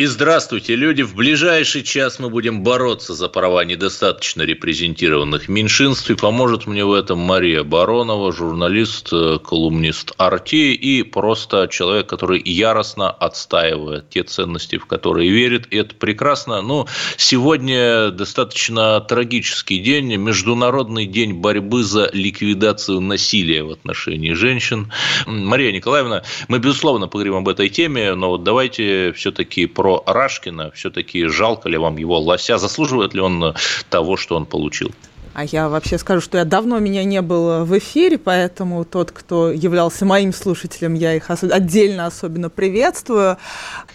И здравствуйте, люди. В ближайший час мы будем бороться за права недостаточно репрезентированных меньшинств. И поможет мне в этом Мария Баронова, журналист, э, колумнист Арти и просто человек, который яростно отстаивает те ценности, в которые верит. И это прекрасно. Но сегодня достаточно трагический день. Международный день борьбы за ликвидацию насилия в отношении женщин. Мария Николаевна, мы, безусловно, поговорим об этой теме, но вот давайте все-таки про про Рашкина. Все-таки жалко ли вам его лося? Заслуживает ли он того, что он получил? А я вообще скажу, что я давно меня не было в эфире, поэтому тот, кто являлся моим слушателем, я их ос- отдельно особенно приветствую.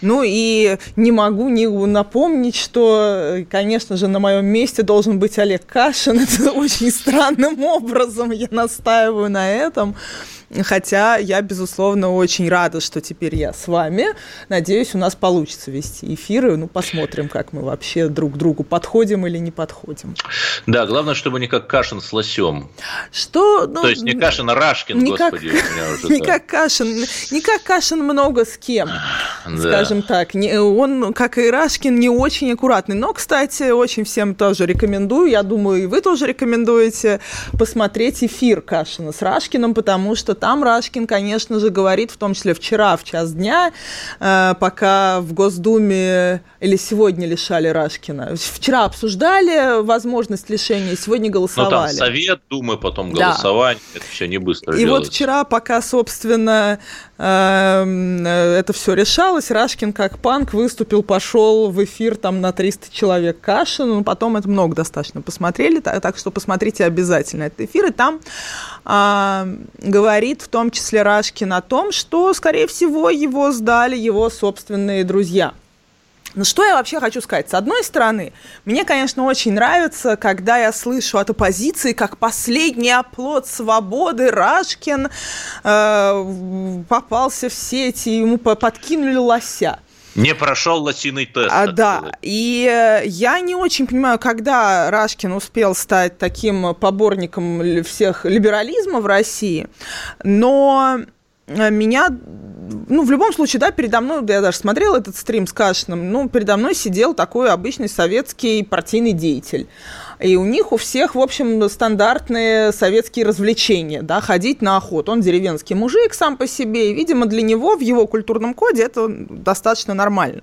Ну и не могу не напомнить, что, конечно же, на моем месте должен быть Олег Кашин. Это очень странным образом я настаиваю на этом. Хотя я, безусловно, очень рада, что теперь я с вами. Надеюсь, у нас получится вести эфиры. Ну, посмотрим, как мы вообще друг к другу подходим или не подходим. Да, главное, чтобы не как Кашин с лосем. Что? Ну, То есть не Кашин, а Рашкин, не господи. Как, уже, не да. как Кашин. Не как Кашин много с кем, да. скажем так. Не, он, как и Рашкин, не очень аккуратный. Но, кстати, очень всем тоже рекомендую. Я думаю, и вы тоже рекомендуете посмотреть эфир Кашина с Рашкиным, потому что там Рашкин, конечно же, говорит, в том числе вчера в час дня, э, пока в Госдуме или сегодня лишали Рашкина. Вчера обсуждали возможность лишения, сегодня голосовали. Ну, там Совет Думы, потом голосование, да. это все не быстро И делается. вот вчера, пока, собственно, эм, это все решалось, Рашкин как панк выступил, пошел в эфир там на 300 человек Кашин, ну, потом это много достаточно посмотрели, так, что посмотрите обязательно этот эфир, и там э, говорит в том числе Рашкин о том, что, скорее всего, его сдали его собственные друзья. Ну, что я вообще хочу сказать? С одной стороны, мне, конечно, очень нравится, когда я слышу от оппозиции, как последний оплот свободы Рашкин э, попался в сети, ему подкинули лося. Не прошел лосиный тест. А, да, сказать. и э, я не очень понимаю, когда Рашкин успел стать таким поборником всех либерализма в России, но меня, ну, в любом случае, да, передо мной, я даже смотрел этот стрим с Кашиным, ну, передо мной сидел такой обычный советский партийный деятель. И у них у всех, в общем, стандартные советские развлечения, да, ходить на охоту. Он деревенский мужик сам по себе, и, видимо, для него в его культурном коде это достаточно нормально.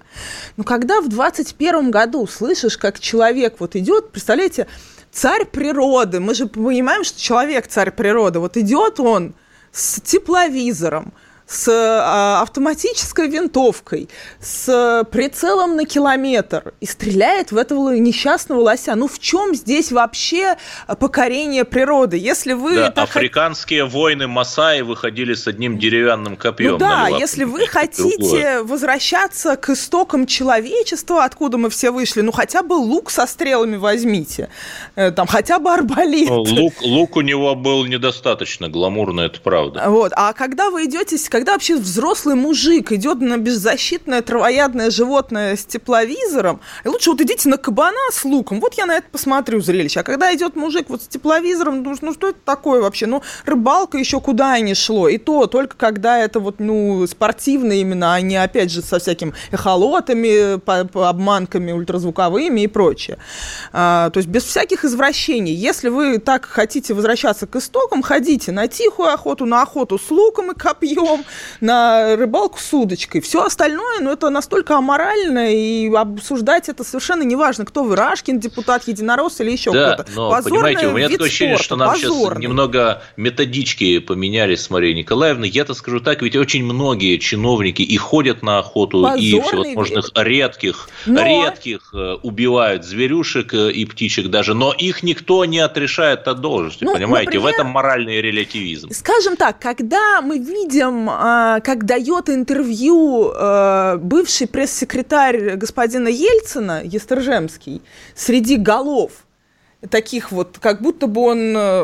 Но когда в 21 году слышишь, как человек вот идет, представляете, царь природы, мы же понимаем, что человек царь природы, вот идет он с тепловизором, с а, автоматической винтовкой, с прицелом на километр и стреляет в этого несчастного лося. Ну в чем здесь вообще покорение природы? Если вы да, так африканские хот... войны Масаи выходили с одним деревянным копьем. Ну да, если вы хотите возвращаться к истокам человечества, откуда мы все вышли, ну хотя бы лук со стрелами возьмите, там хотя бы арбалет. Ну, лук, лук у него был недостаточно гламурный, это правда. Вот, а когда вы идете когда вообще взрослый мужик идет на беззащитное травоядное животное с тепловизором, и лучше вот идите на кабана с луком, вот я на это посмотрю зрелище. А когда идет мужик вот с тепловизором, ну, ну что это такое вообще? Ну, рыбалка еще куда не шло. И то только когда это вот, ну, спортивно именно, а не, опять же, со всякими эхолотами, по, по обманками ультразвуковыми и прочее. А, то есть без всяких извращений. Если вы так хотите возвращаться к истокам, ходите на тихую охоту, на охоту с луком и копьем, на рыбалку с удочкой. Все остальное, ну, это настолько аморально, и обсуждать это совершенно неважно, кто вы, Рашкин, депутат, единорос или еще да, кто-то. но, понимаете, у меня такое ощущение, что нам позорный. сейчас немного методички поменялись с Марией Николаевной. Я-то скажу так, ведь очень многие чиновники и ходят на охоту, позорный и всевозможных вид. редких, но... редких э, убивают зверюшек э, и птичек даже, но их никто не отрешает от должности, ну, понимаете? Например, в этом моральный релятивизм. Скажем так, когда мы видим как дает интервью а, бывший пресс-секретарь господина Ельцина, Естержемский, среди голов, таких вот, как будто бы он э,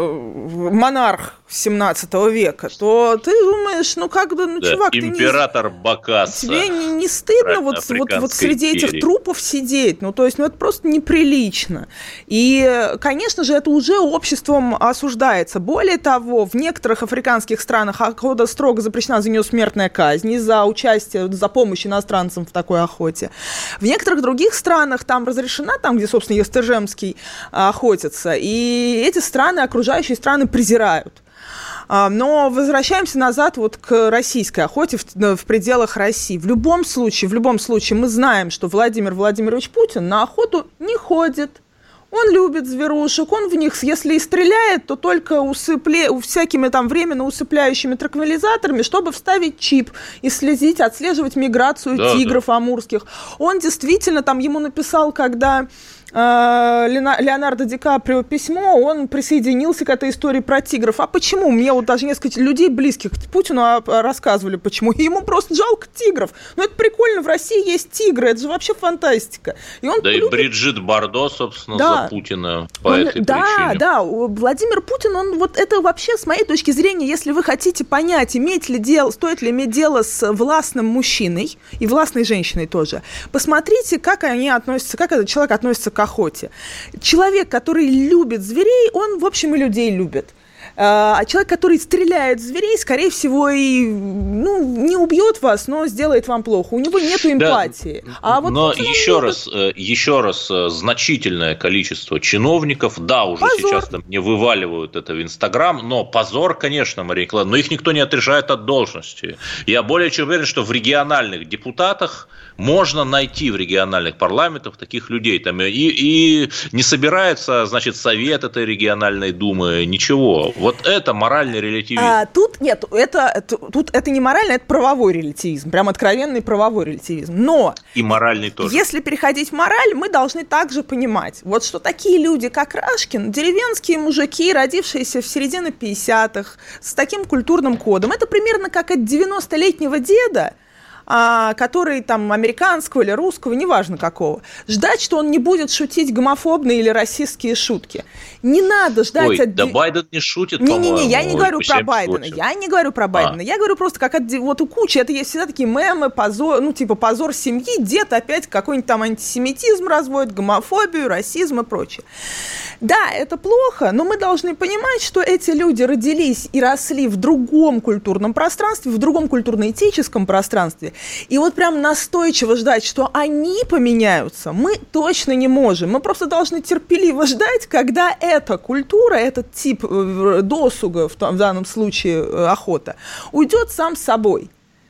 монарх 17 века, то ты думаешь, ну как бы, ну, да, чувак, император ты не... Бакаса. Тебе не, не стыдно вот, вот, вот среди империи. этих трупов сидеть? Ну, то есть, ну, это просто неприлично. И, конечно же, это уже обществом осуждается. Более того, в некоторых африканских странах охота строго запрещена, за нее смертная казнь, за участие, за помощь иностранцам в такой охоте. В некоторых других странах там разрешена, там, где, собственно, Естержемский охотится, и эти страны, окружающие страны презирают. А, но возвращаемся назад вот к российской охоте в, в пределах России. В любом случае, в любом случае мы знаем, что Владимир Владимирович Путин на охоту не ходит. Он любит зверушек, он в них, если и стреляет, то только усыпле, всякими там временно усыпляющими транквилизаторами, чтобы вставить чип и следить, отслеживать миграцию да, тигров да. амурских. Он действительно там ему написал, когда Леонардо Ди Каприо письмо, он присоединился к этой истории про тигров. А почему? Мне вот даже несколько людей, близких к Путину, а, а, рассказывали, почему. ему просто жалко тигров. Ну, это прикольно, в России есть тигры, это же вообще фантастика. И он да любит... и Бриджит Бардо, собственно, да. за Путина по он, этой да, причине. Да, да, Владимир Путин, он вот это вообще, с моей точки зрения, если вы хотите понять, иметь ли дело, стоит ли иметь дело с властным мужчиной и властной женщиной тоже, посмотрите, как они относятся, как этот человек относится к к охоте. Человек, который любит зверей, он, в общем, и людей любит. А, а человек, который стреляет в зверей, скорее всего, и ну, не убьет вас, но сделает вам плохо. У него нет эмпатии. Да, а вот но еще любит... раз, э, еще раз, э, значительное количество чиновников, да, уже позор. сейчас там не вываливают это в Инстаграм, но позор, конечно, Мария Николаевна, но их никто не отрежает от должности. Я более чем уверен, что в региональных депутатах можно найти в региональных парламентах таких людей. Там, и, и не собирается, значит, совет этой региональной думы, ничего. Вот это моральный релятивизм. А, тут нет, это, тут это не моральный, это правовой релятивизм. Прям откровенный правовой релятивизм. Но... И моральный тоже. Если переходить в мораль, мы должны также понимать, вот что такие люди, как Рашкин, деревенские мужики, родившиеся в середине 50-х, с таким культурным кодом, это примерно как от 90-летнего деда, а, который там американского или русского, неважно какого, ждать, что он не будет шутить гомофобные или расистские шутки. Не надо ждать Ой, от... да Байден не шутит, Не-не-не, я не говорю про Байдена, шутит. я не говорю про Байдена, а. я говорю просто как от... вот у кучи, это есть всегда такие мемы, позор, ну типа позор семьи, дед опять какой-нибудь там антисемитизм разводит, гомофобию, расизм и прочее. Да, это плохо, но мы должны понимать, что эти люди родились и росли в другом культурном пространстве, в другом культурно-этическом пространстве, и вот прям настойчиво ждать, что они поменяются, мы точно не можем. Мы просто должны терпеливо ждать, когда эта культура, этот тип э, досуга, в данном случае э, охота, уйдет сам собой.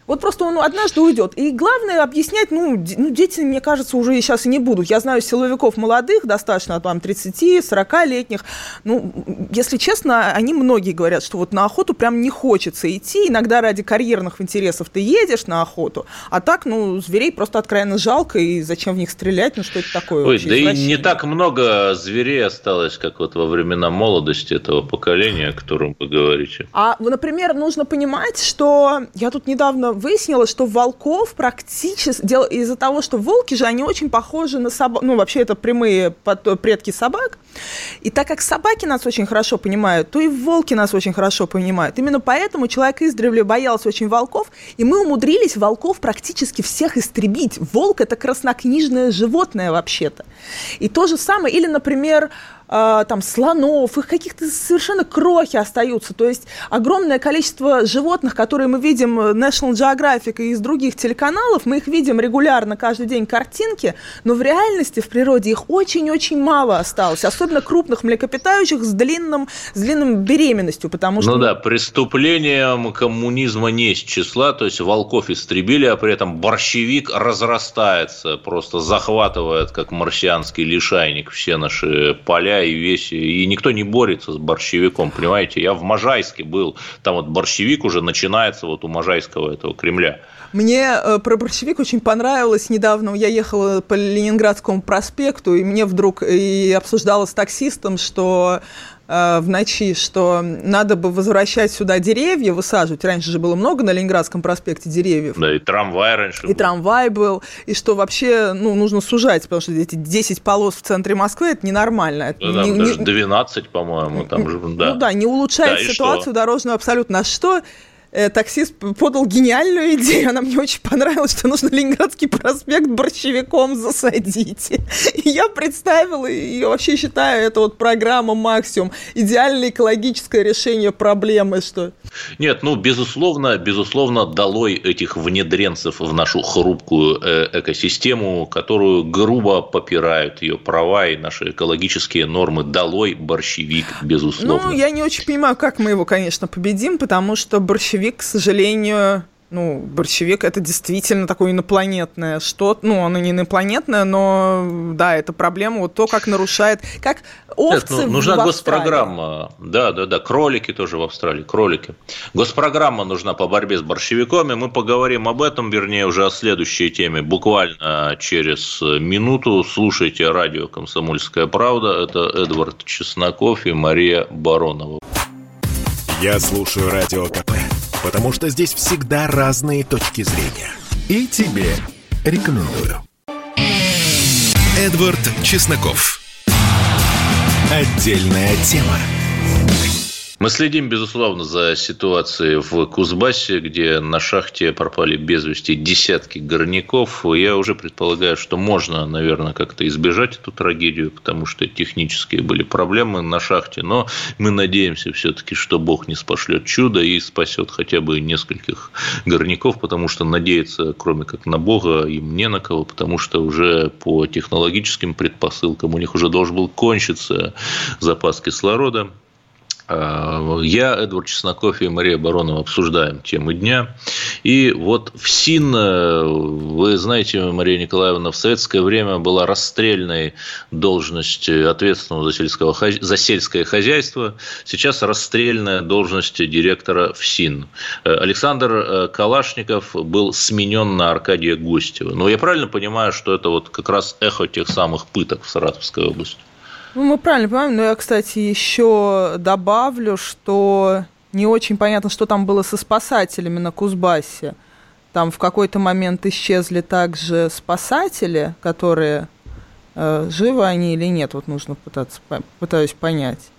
Вот просто он однажды уйдет. И главное объяснять, ну, ну, дети, мне кажется, уже сейчас и не будут. Я знаю силовиков молодых, достаточно там 30-40-летних. Ну, если честно, они многие говорят, что вот на охоту прям не хочется идти. Иногда ради карьерных интересов ты едешь на охоту, а так, ну, зверей просто откровенно жалко, и зачем в них стрелять, ну, что это такое? Ой, да и не так много зверей осталось, как вот во времена молодости этого поколения, о котором вы говорите. А, например, нужно понимать, что я тут недавно выяснилось, что волков практически... Из-за того, что волки же, они очень похожи на собак. Ну, вообще, это прямые предки собак. И так как собаки нас очень хорошо понимают, то и волки нас очень хорошо понимают. Именно поэтому человек издревле боялся очень волков, и мы умудрились волков практически всех истребить. Волк – это краснокнижное животное вообще-то. И то же самое, или, например, э, там, слонов, их каких-то совершенно крохи остаются. То есть огромное количество животных, которые мы видим в National Geographic и из других телеканалов, мы их видим регулярно каждый день картинки, но в реальности в природе их очень-очень мало осталось, особенно крупных млекопитающих с длинным, с длинным беременностью, потому что... Ну да, преступлением коммунизма не из числа, то есть волков истребили, а при этом борщевик разрастается, просто захватывает, как марсианский лишайник, все наши поля и весь, и никто не борется с борщевиком, понимаете? Я в Можайске был, там вот борщевик уже начинается вот у Можайского этого Кремля. Мне э, про борщевик очень понравилось недавно. Я ехала по Ленинградскому проспекту, и мне вдруг и обсуждала с таксистом, что э, в ночи, что надо бы возвращать сюда деревья, высаживать. Раньше же было много на Ленинградском проспекте деревьев. Да, и трамвай раньше И был. трамвай был, и что вообще ну, нужно сужать, потому что эти 10 полос в центре Москвы – это ненормально. Это да, не, даже не, 12, по-моему, там же, да. Ну да, не улучшает да, ситуацию дорожную абсолютно. А что таксист подал гениальную идею, она мне очень понравилась, что нужно Ленинградский проспект борщевиком засадить. И я представила, и вообще считаю, это вот программа «Максимум», идеальное экологическое решение проблемы, что... Нет, ну, безусловно, безусловно, долой этих внедренцев в нашу хрупкую э, экосистему, которую грубо попирают ее права и наши экологические нормы. Долой борщевик, безусловно. Ну, я не очень понимаю, как мы его, конечно, победим, потому что борщевик борщевик, к сожалению, ну, борщевик это действительно такое инопланетное что-то. Ну, оно не инопланетное, но да, это проблема. Вот то, как нарушает. Как овцы Нет, ну, Нужна в госпрограмма. Да, да, да. Кролики тоже в Австралии. Кролики. Госпрограмма нужна по борьбе с борщевиками. Мы поговорим об этом, вернее, уже о следующей теме буквально через минуту. Слушайте радио «Комсомольская правда». Это Эдвард Чесноков и Мария Баронова. Я слушаю радио КП потому что здесь всегда разные точки зрения. И тебе рекомендую. Эдвард Чесноков. Отдельная тема. Мы следим, безусловно, за ситуацией в Кузбассе, где на шахте пропали без вести десятки горняков. Я уже предполагаю, что можно, наверное, как-то избежать эту трагедию, потому что технические были проблемы на шахте. Но мы надеемся все-таки, что Бог не спошлет чудо и спасет хотя бы нескольких горняков, потому что надеяться, кроме как на Бога, им не на кого, потому что уже по технологическим предпосылкам у них уже должен был кончиться запас кислорода я, Эдвард Чесноков и Мария Баронова обсуждаем темы дня. И вот в СИН, э, вы знаете, Мария Николаевна, в советское время была расстрельной должность ответственного за, сельского, за сельское хозяйство. Сейчас расстрельная должность директора в СИН. Э, Александр Калашников был сменен на Аркадия Гостева. Но я правильно понимаю, что это вот как раз эхо тех самых пыток в Саратовской области? Ну, мы правильно понимаем, но я, кстати, еще добавлю, что не очень понятно, что там было со спасателями на Кузбассе. Там в какой-то момент исчезли также спасатели, которые э, живы они или нет, вот нужно пытаться, пытаюсь понять.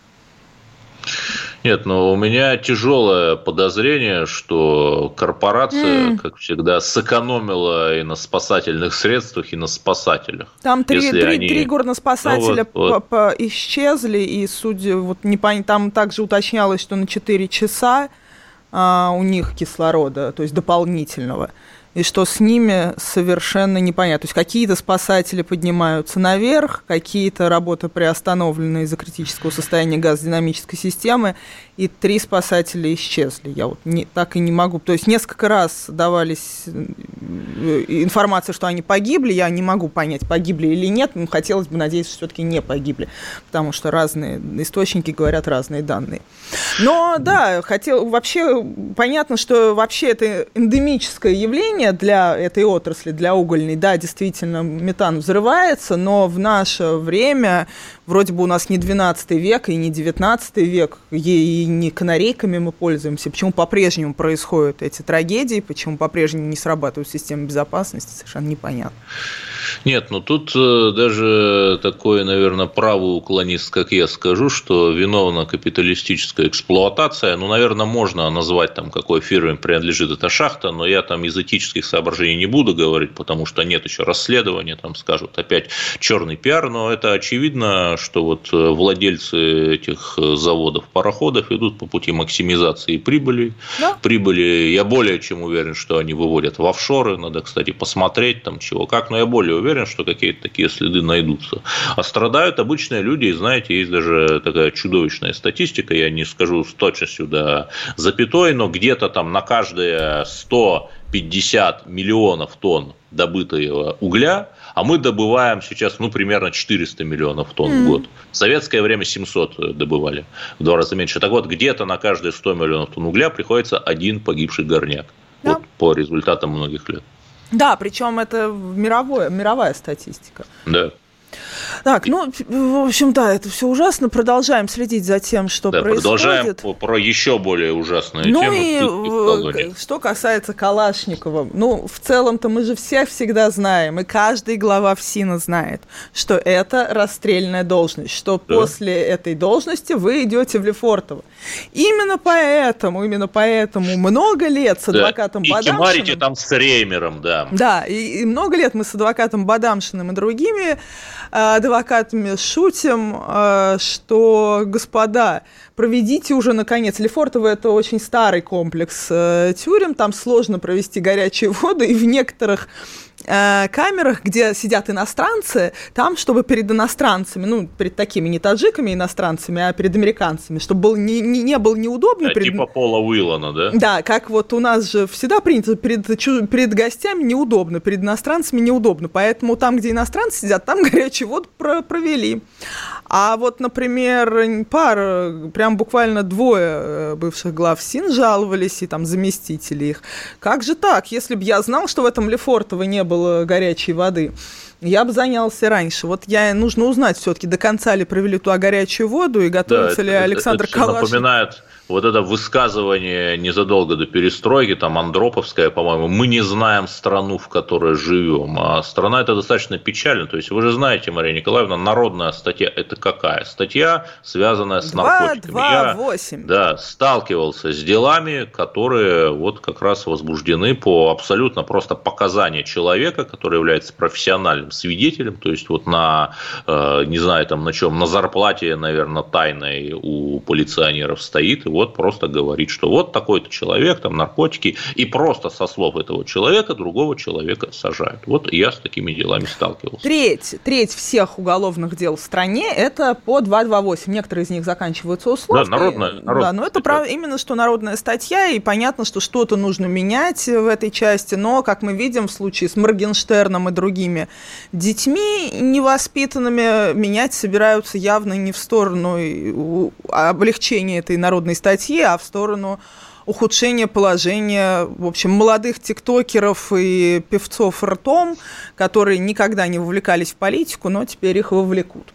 Нет, но у меня тяжелое подозрение, что корпорация, mm. как всегда, сэкономила и на спасательных средствах, и на спасателях. Там три, три, они... три горноспасателя ну, вот, вот. исчезли, и судя, вот не пон... там также уточнялось, что на 4 часа а, у них кислорода, то есть дополнительного и что с ними совершенно непонятно. То есть какие-то спасатели поднимаются наверх, какие-то работы приостановлены из-за критического состояния газодинамической системы, и три спасателя исчезли. Я вот не, так и не могу. То есть несколько раз давались э, информация, что они погибли, я не могу понять, погибли или нет, но хотелось бы надеяться, что все-таки не погибли, потому что разные источники говорят разные данные. Но да, хотел вообще понятно, что вообще это эндемическое явление для этой отрасли, для угольной. Да, действительно, метан взрывается, но в наше время вроде бы у нас не 12 век и не 19 век, и не канарейками мы пользуемся. Почему по-прежнему происходят эти трагедии, почему по-прежнему не срабатывают системы безопасности, совершенно непонятно. Нет, ну тут э, даже такой, наверное, правый уклонист, как я скажу, что виновна капиталистическая эксплуатация. Ну, наверное, можно назвать там, какой фирме принадлежит эта шахта, но я там из этических соображений не буду говорить, потому что нет еще расследования, там скажут опять черный пиар, но это очевидно, что вот э, владельцы этих э, заводов, пароходов идут по пути максимизации прибыли. Да. Прибыли, я более чем уверен, что они выводят в офшоры. Надо, кстати, посмотреть там чего как, но я более уверен, что какие-то такие следы найдутся. А страдают обычные люди, и знаете, есть даже такая чудовищная статистика, я не скажу с точностью до запятой, но где-то там на каждые 150 миллионов тонн добытого угля а мы добываем сейчас, ну, примерно 400 миллионов тонн mm. в год. В советское время 700 добывали, в два раза меньше. Так вот, где-то на каждые 100 миллионов тонн угля приходится один погибший горняк. Да. Вот по результатам многих лет. Да, причем это мировое, мировая статистика. Да. Так, ну, в общем, да, это все ужасно. Продолжаем следить за тем, что да, происходит. Продолжаем про еще более ужасную ну тему. и что касается Калашникова, ну, в целом-то мы же все всегда знаем, и каждый глава ФСИНа знает, что это расстрельная должность, что да. после этой должности вы идете в Лефортово. Именно поэтому, именно поэтому много лет с адвокатом да. Бадамшиным... И кемарите там с Реймером, да. Да, и, и много лет мы с адвокатом Бадамшиным и другими адвокатами шутим, э, что, господа, проведите уже, наконец, Лефортово – это очень старый комплекс э, тюрем, там сложно провести горячую воду, и в некоторых э, камерах, где сидят иностранцы, там, чтобы перед иностранцами, ну, перед такими не таджиками иностранцами, а перед американцами, чтобы был, не, не, не был неудобно. Да, перед... Типа Пола Уиллана, да? Да, как вот у нас же всегда принято, перед, перед гостями неудобно, перед иностранцами неудобно, поэтому там, где иностранцы сидят, там горячую воду про провели. А вот, например, пара, прям буквально двое э, бывших глав СИН жаловались, и там заместители их. Как же так, если бы я знал, что в этом Лефортово не было горячей воды? Я бы занялся раньше. Вот я нужно узнать все-таки, до конца ли провели туда горячую воду и готовится да, ли это, Александр это, это Калашников. напоминает вот это высказывание незадолго до перестройки, там Андроповская, по-моему, мы не знаем страну, в которой живем. А страна это достаточно печально. То есть вы же знаете, Мария Николаевна, народная статья это какая? Статья, связанная с 2, наркотиками. 2, Я 8. Да, сталкивался с делами, которые вот как раз возбуждены по абсолютно просто показания человека, который является профессиональным свидетелем, то есть вот на, э, не знаю, там на чем, на зарплате, наверное, тайной у полиционеров стоит, и вот вот просто говорит, что вот такой-то человек, там наркотики, и просто со слов этого человека другого человека сажают. Вот я с такими делами сталкивался. Треть, треть всех уголовных дел в стране это по 228. Некоторые из них заканчиваются условно. Да, народная. народная да, но это прав, именно что народная статья, и понятно, что что-то нужно менять в этой части, но, как мы видим в случае с Моргенштерном и другими детьми невоспитанными, менять собираются явно не в сторону облегчения этой народной статьи, а в сторону ухудшения положения, в общем, молодых тиктокеров и певцов ртом, которые никогда не вовлекались в политику, но теперь их вовлекут.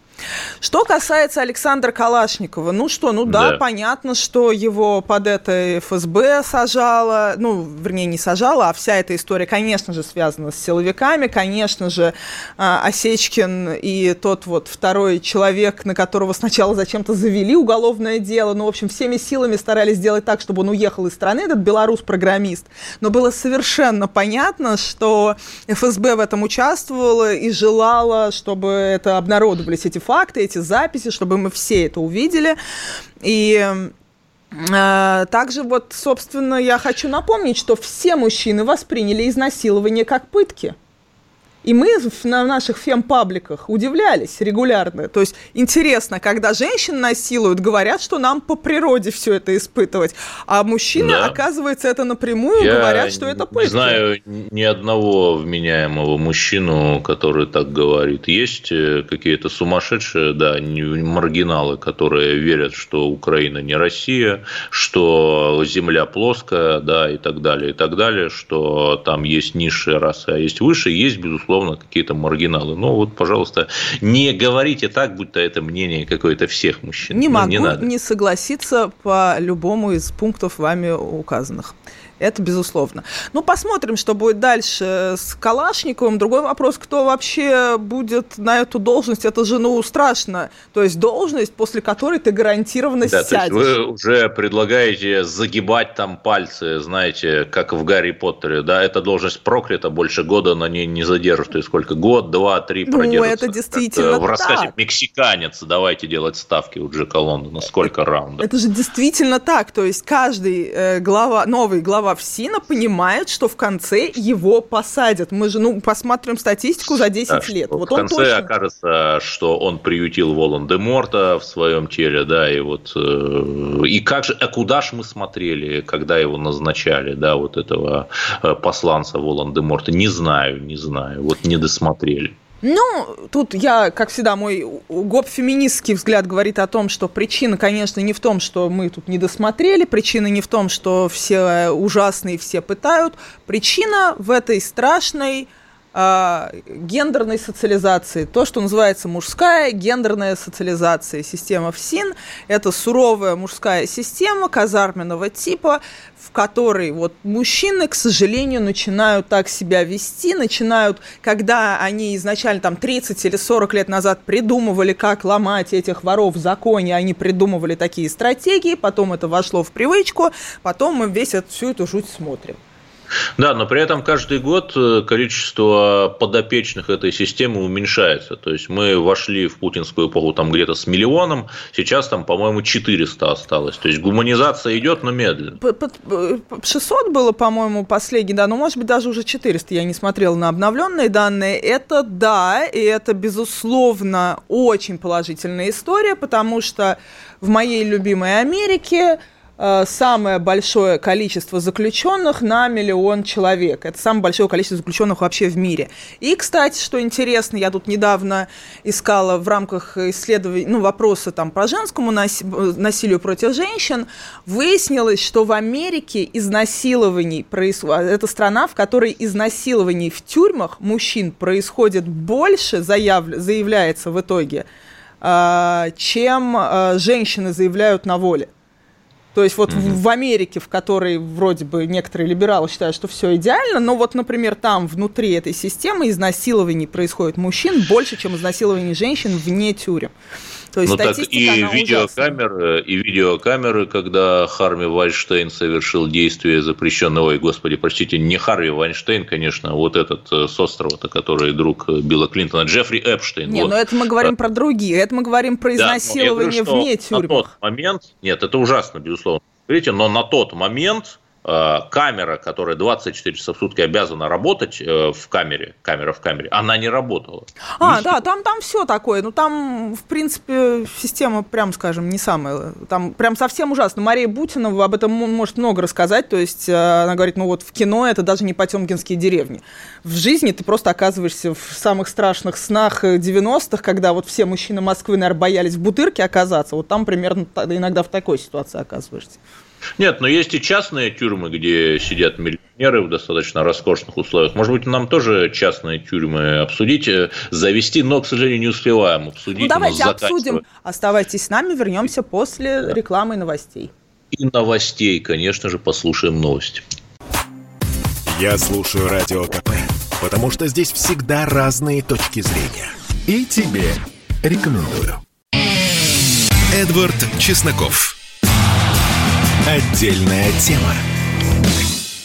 Что касается Александра Калашникова, ну что, ну да, да, понятно, что его под это ФСБ сажало, ну, вернее, не сажало, а вся эта история, конечно же, связана с силовиками, конечно же, а, Осечкин и тот вот второй человек, на которого сначала зачем-то завели уголовное дело, ну, в общем, всеми силами старались сделать так, чтобы он уехал из страны, этот белорус-программист, но было совершенно понятно, что ФСБ в этом участвовала и желала, чтобы это обнародовались эти факты, эти записи, чтобы мы все это увидели. И э, также вот, собственно, я хочу напомнить, что все мужчины восприняли изнасилование как пытки. И мы на наших фем-пабликах удивлялись регулярно. То есть интересно, когда женщин насилуют, говорят, что нам по природе все это испытывать, а мужчины, да. оказывается, это напрямую Я говорят, что это пытки. Не знаю ни одного вменяемого мужчину, который так говорит. Есть э, какие-то сумасшедшие, да, маргиналы, которые верят, что Украина не Россия, что Земля плоская, да, и так далее, и так далее, что там есть низшая раса, а есть высшая, есть, безусловно, безусловно, какие-то маргиналы. Но вот, пожалуйста, не говорите так, будто это мнение какое-то всех мужчин. Не ну, могу не, надо. не согласиться по любому из пунктов вами указанных. Это безусловно. Ну, посмотрим, что будет дальше с Калашниковым. Другой вопрос, кто вообще будет на эту должность. Это же, ну, страшно. То есть должность, после которой ты гарантированно да, сядешь. То есть вы уже предлагаете загибать там пальцы, знаете, как в Гарри Поттере, да? Эта должность проклята, больше года на ней не задержишь. То есть сколько? Год, два, три продержится. Ну, это действительно В рассказе так. «Мексиканец» давайте делать ставки у Джека Лондона. Сколько раундов? Это же действительно так. То есть каждый э, глава, новый глава глава ФСИНа понимает, что в конце его посадят. Мы же, ну, посмотрим статистику за 10 да, лет. Вот в конце точно... окажется, что он приютил Волан-де-Морта в своем теле, да, и вот... Э, и как же, а куда же мы смотрели, когда его назначали, да, вот этого э, посланца Волан-де-Морта? Не знаю, не знаю, вот не досмотрели. Ну, тут я, как всегда, мой гоп-феминистский взгляд говорит о том, что причина, конечно, не в том, что мы тут не досмотрели, причина не в том, что все ужасные, все пытают. Причина в этой страшной э, гендерной социализации. То, что называется мужская гендерная социализация. Система ФСИН – это суровая мужская система казарменного типа, в которой вот мужчины, к сожалению, начинают так себя вести, начинают, когда они изначально там 30 или 40 лет назад придумывали, как ломать этих воров в законе, они придумывали такие стратегии, потом это вошло в привычку, потом мы весь эту, всю эту жуть смотрим. Да, но при этом каждый год э, количество подопечных этой системы уменьшается. То есть мы вошли в путинскую эпоху там где-то с миллионом, сейчас там, по-моему, 400 осталось. То есть гуманизация идет, но медленно. 600 было, по-моему, последний, да, но может быть даже уже 400, я не смотрела на обновленные данные. Это да, и это, безусловно, очень положительная история, потому что в моей любимой Америке Э, самое большое количество заключенных на миллион человек. Это самое большое количество заключенных вообще в мире. И, кстати, что интересно, я тут недавно искала в рамках исследований, ну, вопросы там по женскому насилию против женщин, выяснилось, что в Америке изнасилований происходит, это страна, в которой изнасилований в тюрьмах мужчин происходит больше, заяв... заявляется в итоге, э, чем э, женщины заявляют на воле. То есть вот mm-hmm. в Америке, в которой вроде бы некоторые либералы считают, что все идеально, но вот, например, там внутри этой системы изнасилований происходит мужчин больше, чем изнасилований женщин вне тюрем. То есть ну так и видеокамеры, и видеокамеры, когда Харви Вайнштейн совершил действие запрещенное, ой, господи, простите, не Харви Вайнштейн, конечно, а вот этот э, с острова-то, который друг Билла Клинтона, Джеффри Эпштейн. Не, вот. но это мы говорим а, про другие, это мы говорим про изнасилование да, вне тюрьмы. На тот момент, нет, это ужасно, безусловно. Видите, но на тот момент Э, камера, которая 24 часа в сутки обязана работать э, в камере, камера в камере, она не работала. А, не да, там, там все такое. Ну, там, в принципе, система, прям скажем, не самая. Там прям совсем ужасно. Мария Бутина об этом может много рассказать. То есть э, она говорит, ну вот в кино это даже не потемкинские деревни. В жизни ты просто оказываешься в самых страшных снах 90-х, когда вот все мужчины Москвы, наверное, боялись в бутырке оказаться. Вот там примерно иногда в такой ситуации оказываешься. Нет, но есть и частные тюрьмы, где сидят миллионеры в достаточно роскошных условиях. Может быть, нам тоже частные тюрьмы обсудить, э, завести, но, к сожалению, не успеваем обсудить. Ну, давайте обсудим. Оставайтесь с нами, вернемся после рекламы и новостей. И новостей, конечно же, послушаем новости. Я слушаю Радио КП, потому что здесь всегда разные точки зрения. И тебе рекомендую. Эдвард Чесноков. Отдельная тема.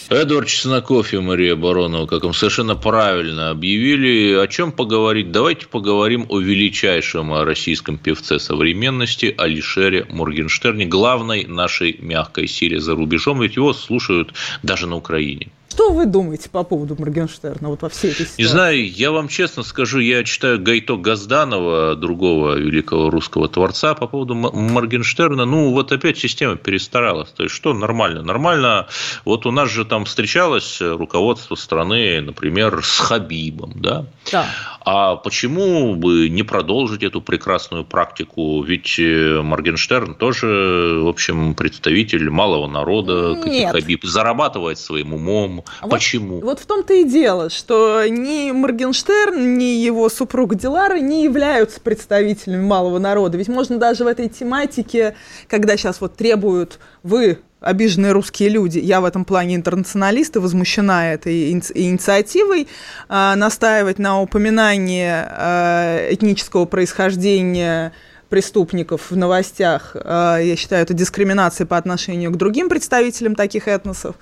Эдвард Чесноков и Мария Баронова, как им совершенно правильно объявили, о чем поговорить? Давайте поговорим о величайшем российском певце современности Алишере Моргенштерне, главной нашей мягкой силе за рубежом, ведь его слушают даже на Украине. Что вы думаете по поводу Моргенштерна вот во всей этой ситуации? Не знаю, я вам честно скажу, я читаю Гайто Газданова, другого великого русского творца, по поводу Моргенштерна. Ну, вот опять система перестаралась. То есть, что нормально? Нормально, вот у нас же там встречалось руководство страны, например, с Хабибом, да? Да. А почему бы не продолжить эту прекрасную практику? Ведь э, Моргенштерн тоже, в общем, представитель малого народа, как и Хабиб, зарабатывает своим умом, а Почему? Вот, вот в том-то и дело, что ни Моргенштерн, ни его супруг Дилара не являются представителями малого народа. Ведь можно даже в этой тематике, когда сейчас вот требуют вы обиженные русские люди. Я в этом плане интернационалист и возмущена этой инициативой э, настаивать на упоминании э, этнического происхождения преступников в новостях, э, я считаю, это дискриминация по отношению к другим представителям таких этносов.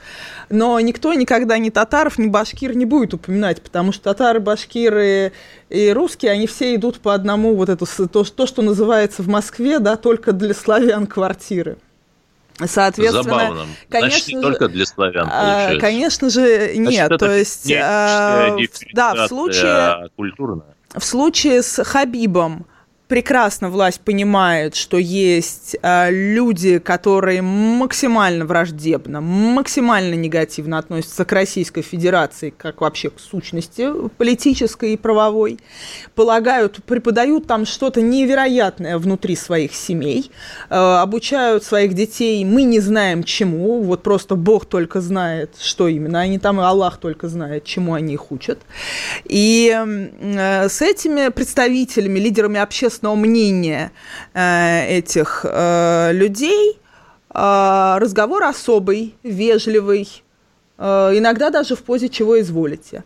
Но никто никогда ни татаров, ни башкир не будет упоминать, потому что татары, башкиры и русские, они все идут по одному, вот это, то, то что называется в Москве, да, только для славян квартиры. Соответственно, Забавно. конечно Значит, не только для славян, а, получается. Конечно же, нет. Значит, то есть, не, а, да, в случае, культурная. в случае с Хабибом прекрасно власть понимает, что есть э, люди, которые максимально враждебно, максимально негативно относятся к Российской Федерации, как вообще к сущности политической и правовой, полагают, преподают там что-то невероятное внутри своих семей, э, обучают своих детей, мы не знаем чему, вот просто Бог только знает, что именно, они там, и Аллах только знает, чему они их учат. И э, с этими представителями, лидерами общественного общественного мнения э, этих э, людей э, разговор особый, вежливый, иногда даже в позе «чего изволите».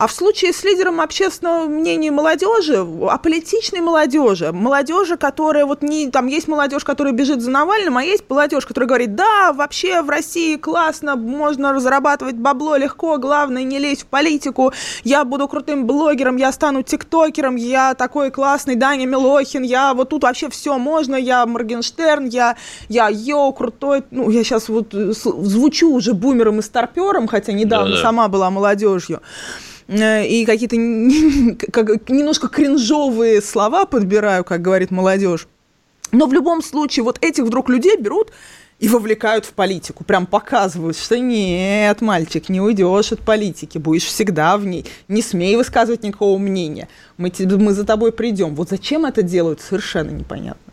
А в случае с лидером общественного мнения молодежи, аполитичной молодежи, молодежи, которая вот не... Там есть молодежь, которая бежит за Навальным, а есть молодежь, которая говорит, да, вообще в России классно, можно разрабатывать бабло легко, главное не лезть в политику, я буду крутым блогером, я стану тиктокером, я такой классный Даня Милохин, я вот тут вообще все можно, я Моргенштерн, я, я йоу, крутой, ну, я сейчас вот звучу уже бумером и старпером, хотя недавно да -да. сама была молодежью. Э, и какие-то немножко кринжовые слова подбираю, как говорит молодежь. Но в любом случае вот этих вдруг людей берут и вовлекают в политику, прям показывают, что нет, мальчик, не уйдешь от политики, будешь всегда в ней, не смей высказывать никакого мнения, мы, мы за тобой придем. Вот зачем это делают, совершенно непонятно.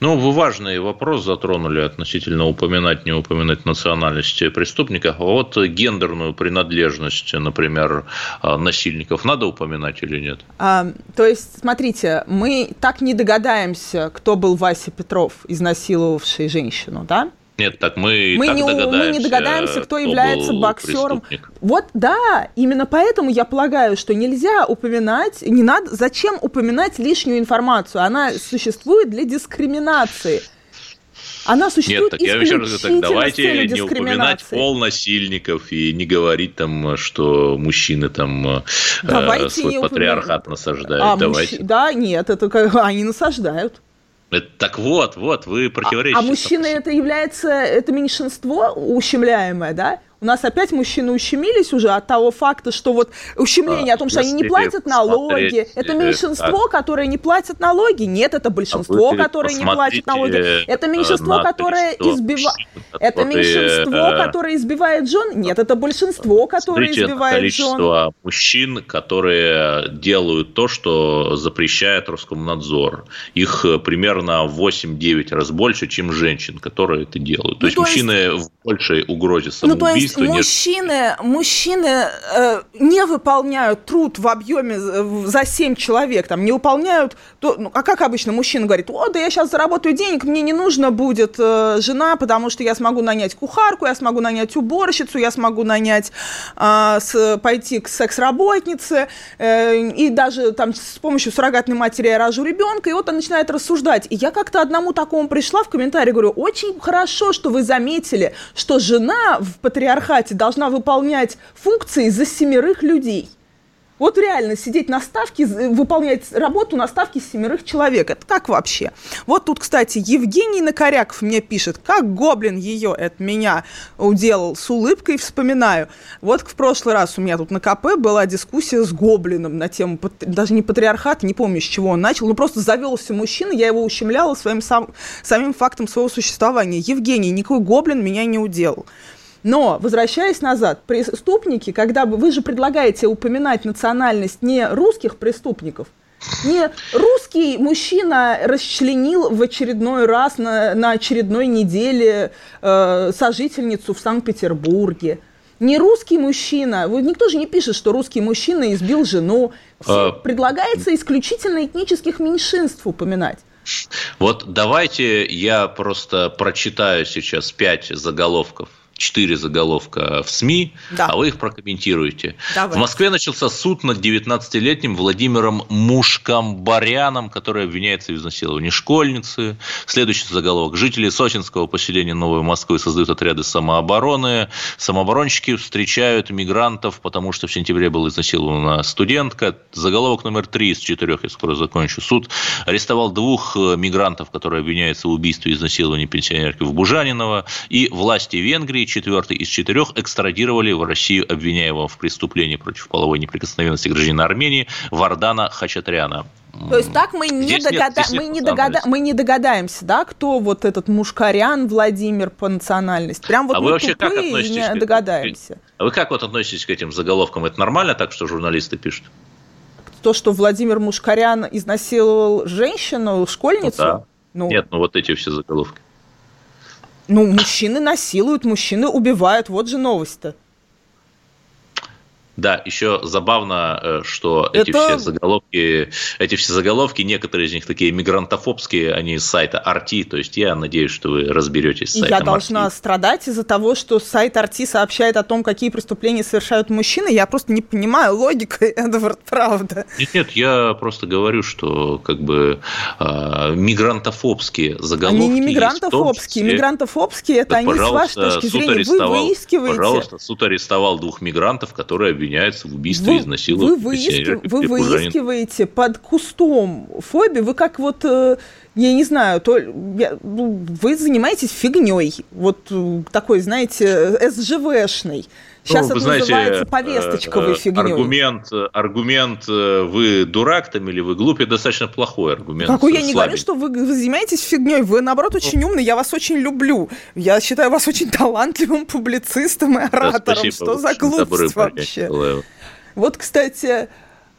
Ну, вы важный вопрос затронули относительно упоминать, не упоминать национальности преступников. А вот гендерную принадлежность, например, а, насильников надо упоминать или нет? А, то есть, смотрите, мы так не догадаемся, кто был Вася Петров, изнасиловавший женщину, да? Нет, так мы, мы, не, мы не догадаемся, кто, кто является боксером. Преступник. Вот да, именно поэтому я полагаю, что нельзя упоминать, не надо, зачем упоминать лишнюю информацию? Она существует для дискриминации. Она существует Нет, так я еще раз говорю, так давайте не упоминать пол насильников и не говорить там, что мужчины там э, давайте свой патриархат упомя... насаждают. А, давайте. Мужч... Да, нет, это как они насаждают. Так вот, вот, вы противоречите. А, а мужчины это является, это меньшинство ущемляемое, да? У нас опять мужчины ущемились уже от того факта, что вот ущемление а, о том, что они не платят налоги. Это э, меньшинство, так. которое не платит налоги. Нет, это большинство, а которое не платит налоги. Это меньшинство, которое избивает. Это меньшинство, которое избивает жен. Нет, это большинство, которое избивает количество жен. мужчин, которые делают то, что запрещает Роскомнадзор. Их э, примерно 8-9 раз больше, чем женщин, которые это делают. То ну, есть то мужчины есть... в большей угрозе самоубийства есть мужчины, нет. мужчины э, не выполняют труд в объеме за 7 человек, там, не выполняют, то, ну, а как обычно мужчина говорит, о, да я сейчас заработаю денег, мне не нужно будет э, жена, потому что я смогу нанять кухарку, я смогу нанять уборщицу, я смогу нанять, э, с, пойти к секс-работнице, э, и даже там с помощью суррогатной матери я рожу ребенка, и вот он начинает рассуждать. И я как-то одному такому пришла в комментарии, говорю, очень хорошо, что вы заметили, что жена в патриархате патриархате должна выполнять функции за семерых людей. Вот реально сидеть на ставке, выполнять работу на ставке семерых человек. Это как вообще? Вот тут, кстати, Евгений Накоряков мне пишет, как гоблин ее от меня уделал, с улыбкой вспоминаю. Вот в прошлый раз у меня тут на КП была дискуссия с гоблином на тему, даже не патриархата, не помню, с чего он начал, но просто завелся мужчина, я его ущемляла своим сам, самим фактом своего существования. Евгений, никакой гоблин меня не уделал. Но, возвращаясь назад, преступники, когда вы, вы же предлагаете упоминать национальность не русских преступников, не русский мужчина расчленил в очередной раз на, на очередной неделе э, сожительницу в Санкт-Петербурге. Не русский мужчина, никто же не пишет, что русский мужчина избил жену. Все, а... Предлагается исключительно этнических меньшинств упоминать. Вот давайте я просто прочитаю сейчас пять заголовков четыре заголовка в СМИ, да. а вы их прокомментируете. Давай. В Москве начался суд над 19-летним Владимиром Мушкамбаряном, который обвиняется в изнасиловании школьницы. Следующий заголовок. Жители сочинского поселения Новой Москвы создают отряды самообороны. Самооборонщики встречают мигрантов, потому что в сентябре была изнасилована студентка. Заголовок номер три из четырех, я скоро закончу. Суд арестовал двух э, мигрантов, которые обвиняются в убийстве и изнасиловании пенсионерки в Бужаниново. И власти Венгрии четвертый из четырех экстрадировали в Россию обвиняемого в преступлении против половой неприкосновенности гражданина Армении Вардана Хачатряна. То есть так мы не, догада... нет, мы, не догада... мы не догадаемся, да, кто вот этот мушкарян Владимир по национальности. Прям вот а мы вы вообще как относитесь не к... догадаемся. А вы как вот относитесь к этим заголовкам? Это нормально так, что журналисты пишут? То, что Владимир Мушкарян изнасиловал женщину, школьницу? Ну, да. ну... Нет, ну вот эти все заголовки. Ну, мужчины насилуют, мужчины убивают. Вот же новость-то. Да, еще забавно, э, что это... эти все заголовки, эти все заголовки, некоторые из них такие мигрантофобские, они с сайта RT, то есть я надеюсь, что вы разберетесь с сайтом Я должна RT. страдать из-за того, что сайт RT сообщает о том, какие преступления совершают мужчины. Я просто не понимаю логики, Эдвард, правда. Нет, нет, я просто говорю, что как бы э, мигрантофобские заголовки. Они не мигрантофобские, мигрантофобские это они с вашей точки зрения. Вы выискиваете. Пожалуйста, суд арестовал двух мигрантов, которые обвиняется в убийстве вы, изнасиловании. Вы, выискив, вы выискиваете под кустом фобии, вы как вот, э, я не знаю, то, я, ну, вы занимаетесь фигней, вот э, такой, знаете, СЖВшный. Сейчас ну, это знаете, называется повесточковой э, фигней. Аргумент, аргумент «вы дурак там или вы глупый» достаточно плохой аргумент. Какой я не говорю, что вы, вы занимаетесь фигней. Вы, наоборот, очень ну. умный. Я вас очень люблю. Я считаю вас очень талантливым публицистом и оратором. Да, спасибо, что за глупость вообще? Вот, кстати,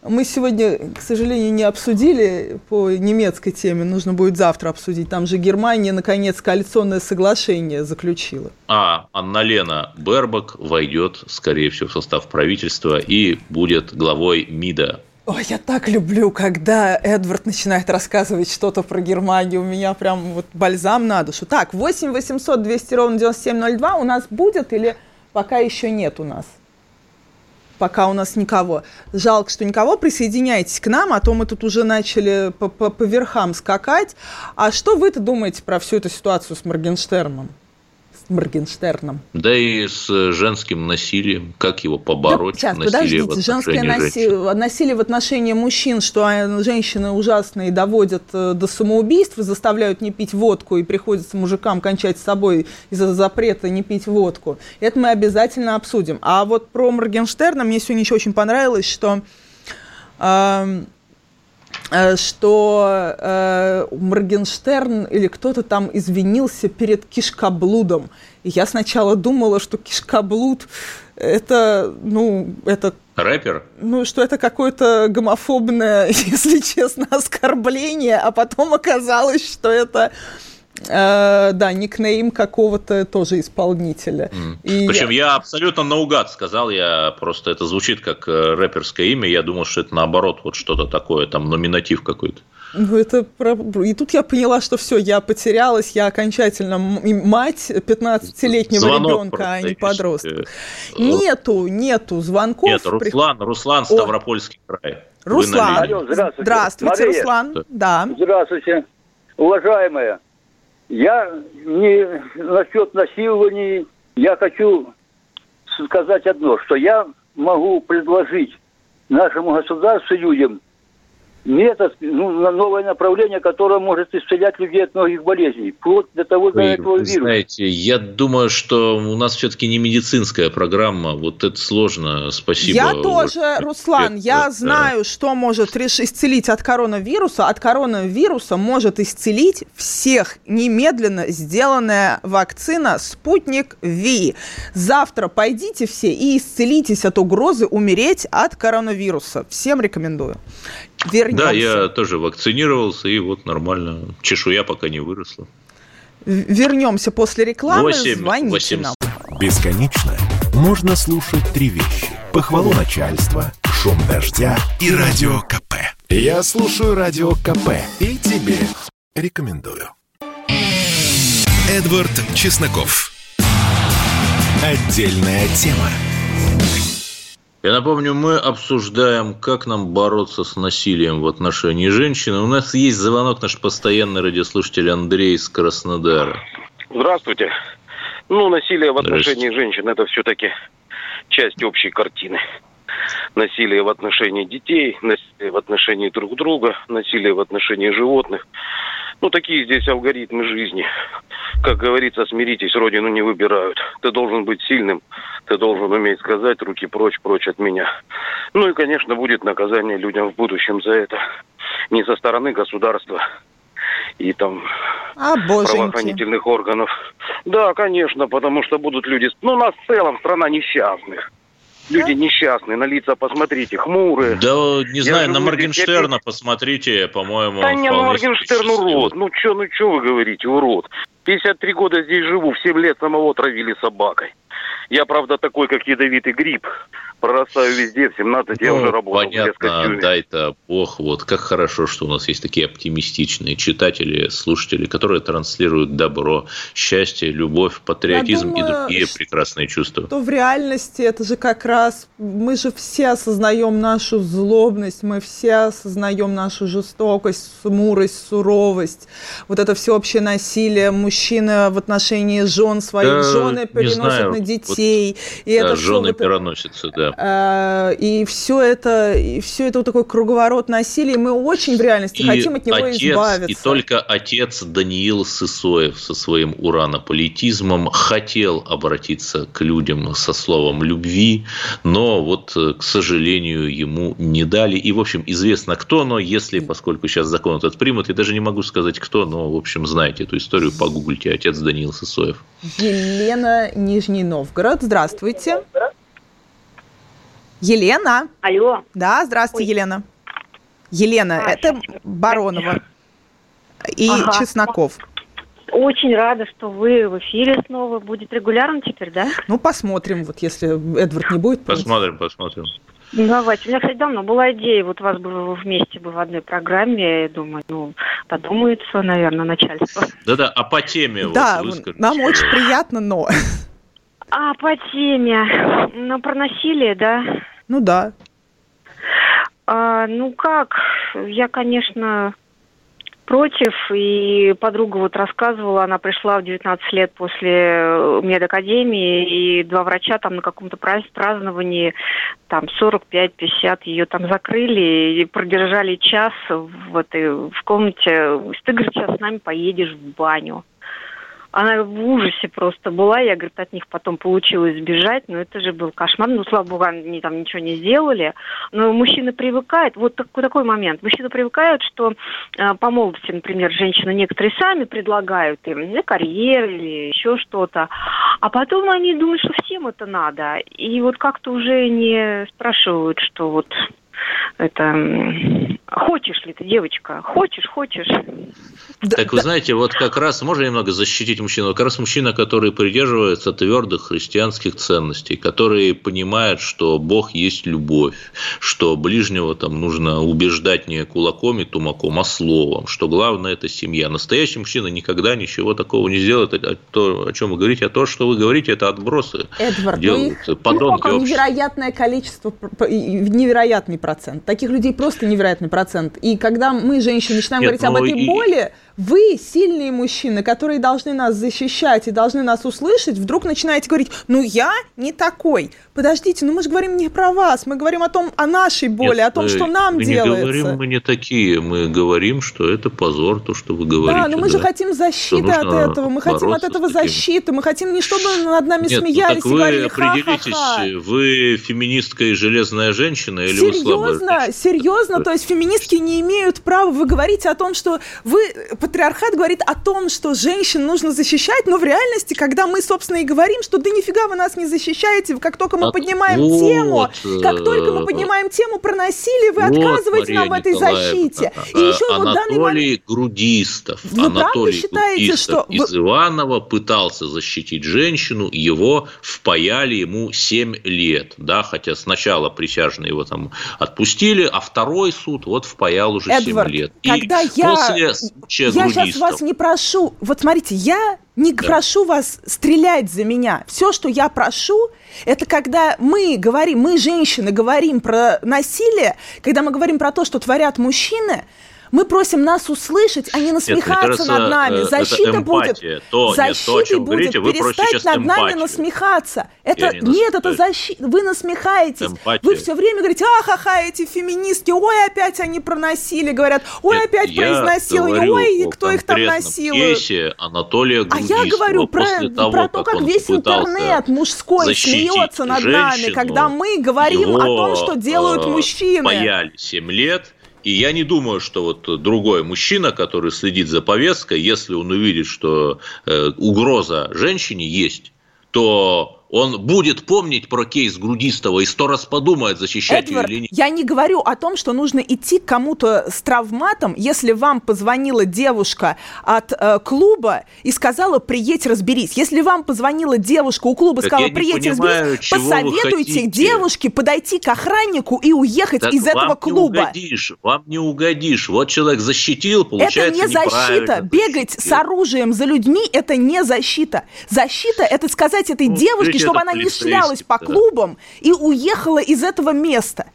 мы сегодня, к сожалению, не обсудили по немецкой теме, нужно будет завтра обсудить. Там же Германия, наконец, коалиционное соглашение заключила. А, Анна-Лена Бербак войдет, скорее всего, в состав правительства и будет главой МИДа. Ой, я так люблю, когда Эдвард начинает рассказывать что-то про Германию. У меня прям вот бальзам на душу. Так, 8 800 200 ровно 9702 у нас будет или пока еще нет у нас? Пока у нас никого. Жалко, что никого. Присоединяйтесь к нам, а то мы тут уже начали по, по, по верхам скакать. А что вы-то думаете про всю эту ситуацию с Моргенштерном? Моргенштерном. Да и с женским насилием, как его побороть? Да, сейчас, подождите, женское насилие, насилие в отношении мужчин, что женщины ужасные доводят э, до самоубийств, заставляют не пить водку, и приходится мужикам кончать с собой из-за запрета не пить водку. Это мы обязательно обсудим. А вот про Моргенштерна мне сегодня еще очень понравилось, что э, Э, что э, Моргенштерн или кто-то там извинился перед кишкоблудом. И я сначала думала, что кишкоблуд это, ну, это... Рэпер? Ну, что это какое-то гомофобное, если честно, оскорбление, а потом оказалось, что это Э, да, никнейм какого-то тоже исполнителя. Mm. И Причем я... я абсолютно наугад сказал, я просто это звучит как э, рэперское имя, я думал, что это наоборот вот что-то такое, там номинатив какой-то. Ну, это И тут я поняла, что все, я потерялась, я окончательно мать 15-летнего ребенка, а не подросток. Нету, нету звонков. Нет, Руслан, Руслан, Ставропольский О. край. Руслан. Здравствуйте. Здравствуйте, Мария. Руслан. Да. Здравствуйте, уважаемая. Я не насчет насилований, я хочу сказать одно, что я могу предложить нашему государству людям метод, ну, новое направление, которое может исцелять людей от многих болезней, вплоть до того до этого вируса. Знаете, я думаю, что у нас все-таки не медицинская программа, вот это сложно, спасибо. Я тоже, Руслан, я знаю, что может исцелить от коронавируса. От коронавируса может исцелить всех немедленно сделанная вакцина «Спутник Ви». Завтра пойдите все и исцелитесь от угрозы умереть от коронавируса. Всем рекомендую. Вернемся. Да, я тоже вакцинировался, и вот нормально. Чешуя пока не выросла. Вернемся после рекламы. 8, Звоните 8. нам. Бесконечно можно слушать три вещи. Похвалу начальства, шум дождя и радио КП. Я слушаю радио КП и тебе рекомендую. Эдвард Чесноков. Отдельная тема. Я напомню, мы обсуждаем, как нам бороться с насилием в отношении женщин. У нас есть звонок наш постоянный радиослушатель Андрей из Краснодара. Здравствуйте. Ну, насилие в отношении женщин – это все-таки часть общей картины. Насилие в отношении детей, насилие в отношении друг друга, насилие в отношении животных. Ну, такие здесь алгоритмы жизни. Как говорится, смиритесь, родину не выбирают. Ты должен быть сильным, ты должен уметь сказать руки прочь, прочь от меня. Ну и, конечно, будет наказание людям в будущем за это. не со стороны государства и там а, правоохранительных органов. Да, конечно, потому что будут люди... Ну, у нас в целом страна несчастных. Люди несчастные, на лица посмотрите, хмурые. Да, не знаю, на Моргенштерна посмотрите, по-моему. Да не, Моргенштерн урод. Ну что, ну что вы говорите, урод. 53 года здесь живу, в 7 лет самого травили собакой. Я, правда, такой, как ядовитый гриб. Прорастаю везде, в 17 ну, я уже работал. Понятно, дай-то бог. Вот как хорошо, что у нас есть такие оптимистичные читатели, слушатели, которые транслируют добро, счастье, любовь, патриотизм думаю, и другие прекрасные чувства. То в реальности это же как раз... Мы же все осознаем нашу злобность, мы все осознаем нашу жестокость, смурость, суровость. Вот это всеобщее насилие мужчины в отношении жен своих. Да, жены переносят на детей. Вот, и да, это жены вот, переносятся, да. Э, и все это, и все это вот такой круговорот насилия. Мы очень в реальности и хотим от него отец, избавиться. И только отец Даниил Сысоев со своим уранополитизмом хотел обратиться к людям со словом любви, но вот, э, к сожалению, ему не дали. И, в общем, известно кто, но если, поскольку сейчас закон этот примут, я даже не могу сказать кто, но, в общем, знаете эту историю, погуглите, отец Даниил Сысоев. Елена Нижний Новгород, здравствуйте. Елена. Алло. Да, здравствуйте, Ой. Елена. Елена, а, это. Баронова и ага. Чесноков. Очень рада, что вы в эфире снова. Будет регулярно теперь, да? Ну, посмотрим, вот если Эдвард не будет. Посмотрим, посмотрим. Давайте. У меня, кстати, давно была идея, вот вас бы вместе бы в одной программе, я думаю, ну, подумается, наверное, начальство. Да-да, а по теме Да, вот нам очень приятно, но... А, по теме. Ну, про насилие, да? Ну, да. А, ну, как? Я, конечно, против. И подруга вот рассказывала, она пришла в 19 лет после медакадемии, и два врача там на каком-то праздновании, там 45-50 ее там закрыли и продержали час в этой в комнате. Ты, говорит, сейчас с нами поедешь в баню. Она в ужасе просто была. Я, говорит, от них потом получилось сбежать. Но это же был кошмар. Ну, слава богу, они там ничего не сделали. Но мужчина привыкает. Вот такой, такой момент. Мужчина привыкает, что э, по молодости, например, женщины некоторые сами предлагают им или карьеру, или еще что-то. А потом они думают, что всем это надо. И вот как-то уже не спрашивают, что вот это хочешь ли ты, девочка, хочешь, хочешь. Так вы знаете, вот как раз можно немного защитить мужчину. Как раз мужчина, который придерживается твердых христианских ценностей, который понимает, что Бог есть любовь, что ближнего там нужно убеждать не кулаком и тумаком, а словом, что главное это семья. Настоящий мужчина никогда ничего такого не сделает. А то, о чем вы говорите, а то, что вы говорите, это отбросы. Эдвард, делают ну их подонки невероятное количество, невероятный процент. Таких людей просто невероятный процент. И когда мы, женщины, начинаем Нет, говорить об ну этой и... боли, вы, сильные мужчины, которые должны нас защищать и должны нас услышать, вдруг начинаете говорить, ну я не такой. Подождите, ну мы же говорим не про вас, мы говорим о том, о нашей боли, Нет, о том, что нам мы делается. Мы не говорим, мы не такие, мы говорим, что это позор, то, что вы говорите. Да, но мы да? же хотим защиты от этого, мы хотим от этого защиты, мы хотим не чтобы над нами Нет, смеялись ну, вы говорили, определитесь, ха-ха-ха. вы феминистка и железная женщина или серьезно, вы слабая? Серьезно, то есть феминистки не имеют права, вы говорите о том, что вы патриархат говорит о том, что женщин нужно защищать, но в реальности, когда мы, собственно, и говорим, что да нифига вы нас не защищаете, как только мы поднимаем вот, тему, как только мы поднимаем тему про насилие, вы вот, отказываете Мария нам в этой защите. И еще Анатолий вот данный момент... Грудистов, вы Анатолий считаете, Грудистов что... из Иванова пытался защитить женщину, его впаяли ему 7 лет, да, хотя сначала присяжные его там отпустили, а второй суд вот впаял уже Эдвард, 7 лет. И когда я, после случая я сейчас вас не прошу, вот смотрите, я не да. прошу вас стрелять за меня. Все, что я прошу, это когда мы говорим, мы, женщины, говорим про насилие, когда мы говорим про то, что творят мужчины, мы просим нас услышать, а не насмехаться нет, кажется, над нами. Э, Защита будет, то, защитой будет говорите, перестать над эмпатию. нами насмехаться. Это не нет, это защита. Вы насмехаетесь. Эмпатия. Вы все время говорите, ахаха, эти феминистки, ой, опять они проносили, говорят, ой, нет, опять про изнасилование, ой, кто их там насилует. Анатолия а я говорю про, того, про то, как, как весь интернет мужской смеется над нами, когда мы говорим о том, что делают э, мужчины. Паяли 7 лет, И я не думаю, что вот другой мужчина, который следит за повесткой, если он увидит, что э, угроза женщине есть, то он будет помнить про кейс Грудистого и сто раз подумает, защищать Эдвард, ее или нет. я не говорю о том, что нужно идти к кому-то с травматом, если вам позвонила девушка от э, клуба и сказала, приедь, разберись. Если вам позвонила девушка у клуба и сказала, приедь, понимаю, разберись, посоветуйте девушке подойти к охраннику и уехать так из этого клуба. Не угодишь, вам не угодишь. Вот человек защитил, получается Это не защита. Бегать с оружием за людьми – это не защита. Защита – это сказать этой ну, девушке, чтобы она не шлялась по клубам и уехала из этого места.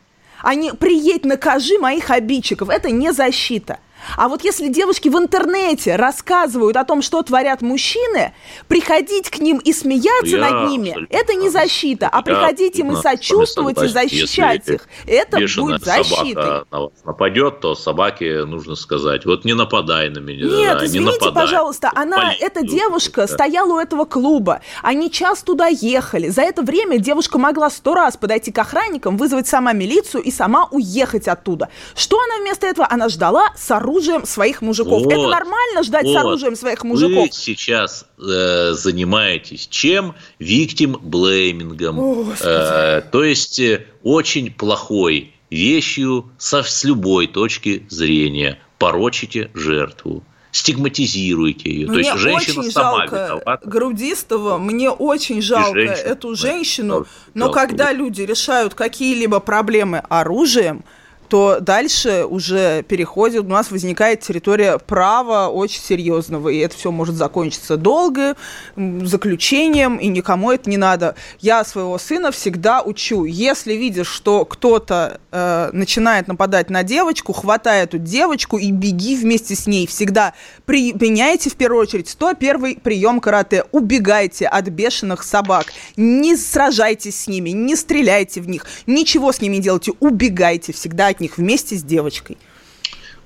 А не приедь, накажи моих обидчиков. Это не защита. А вот если девушки в интернете рассказывают о том, что творят мужчины, приходить к ним и смеяться Я над ними, это не защита, а приходить им и сочувствовать и защищать их, это будет защитой. собака на вас нападет, то собаке нужно сказать, вот не нападай на меня. Нет, да, извините, не нападай. пожалуйста, она, эта девушка да. стояла у этого клуба, они час туда ехали, за это время девушка могла сто раз подойти к охранникам, вызвать сама милицию и сама уехать оттуда. Что она вместо этого? Она ждала с оружием оружием своих мужиков. Вот, Это нормально ждать вот. с оружием своих мужиков? Вы сейчас э, занимаетесь чем? Виктим блеймингом. Э, то есть э, очень плохой вещью со, с любой точки зрения. Порочите жертву стигматизируете ее. Мне То есть женщина очень сама жалко виновата. Грудистого, мне очень жалко эту женщину, но когда люди решают какие-либо проблемы оружием, то дальше уже переходит, у нас возникает территория права очень серьезного, и это все может закончиться долго, заключением, и никому это не надо. Я своего сына всегда учу, если видишь, что кто-то э, начинает нападать на девочку, хватай эту девочку и беги вместе с ней. Всегда применяйте в первую очередь 101 прием карате. Убегайте от бешеных собак. Не сражайтесь с ними, не стреляйте в них, ничего с ними не делайте. Убегайте всегда от них вместе с девочкой.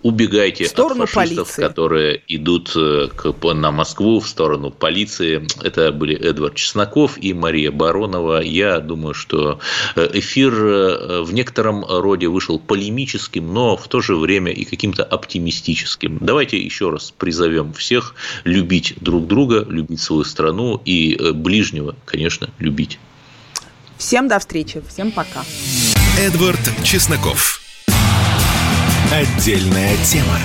Убегайте от фашистов, полиции. которые идут э, к, на Москву в сторону полиции. Это были Эдвард Чесноков и Мария Баронова. Я думаю, что э, эфир э, в некотором роде вышел полемическим, но в то же время и каким-то оптимистическим. Давайте еще раз призовем всех любить друг друга, любить свою страну и ближнего, конечно, любить. Всем до встречи. Всем пока. Эдвард Чесноков. Отдельная тема.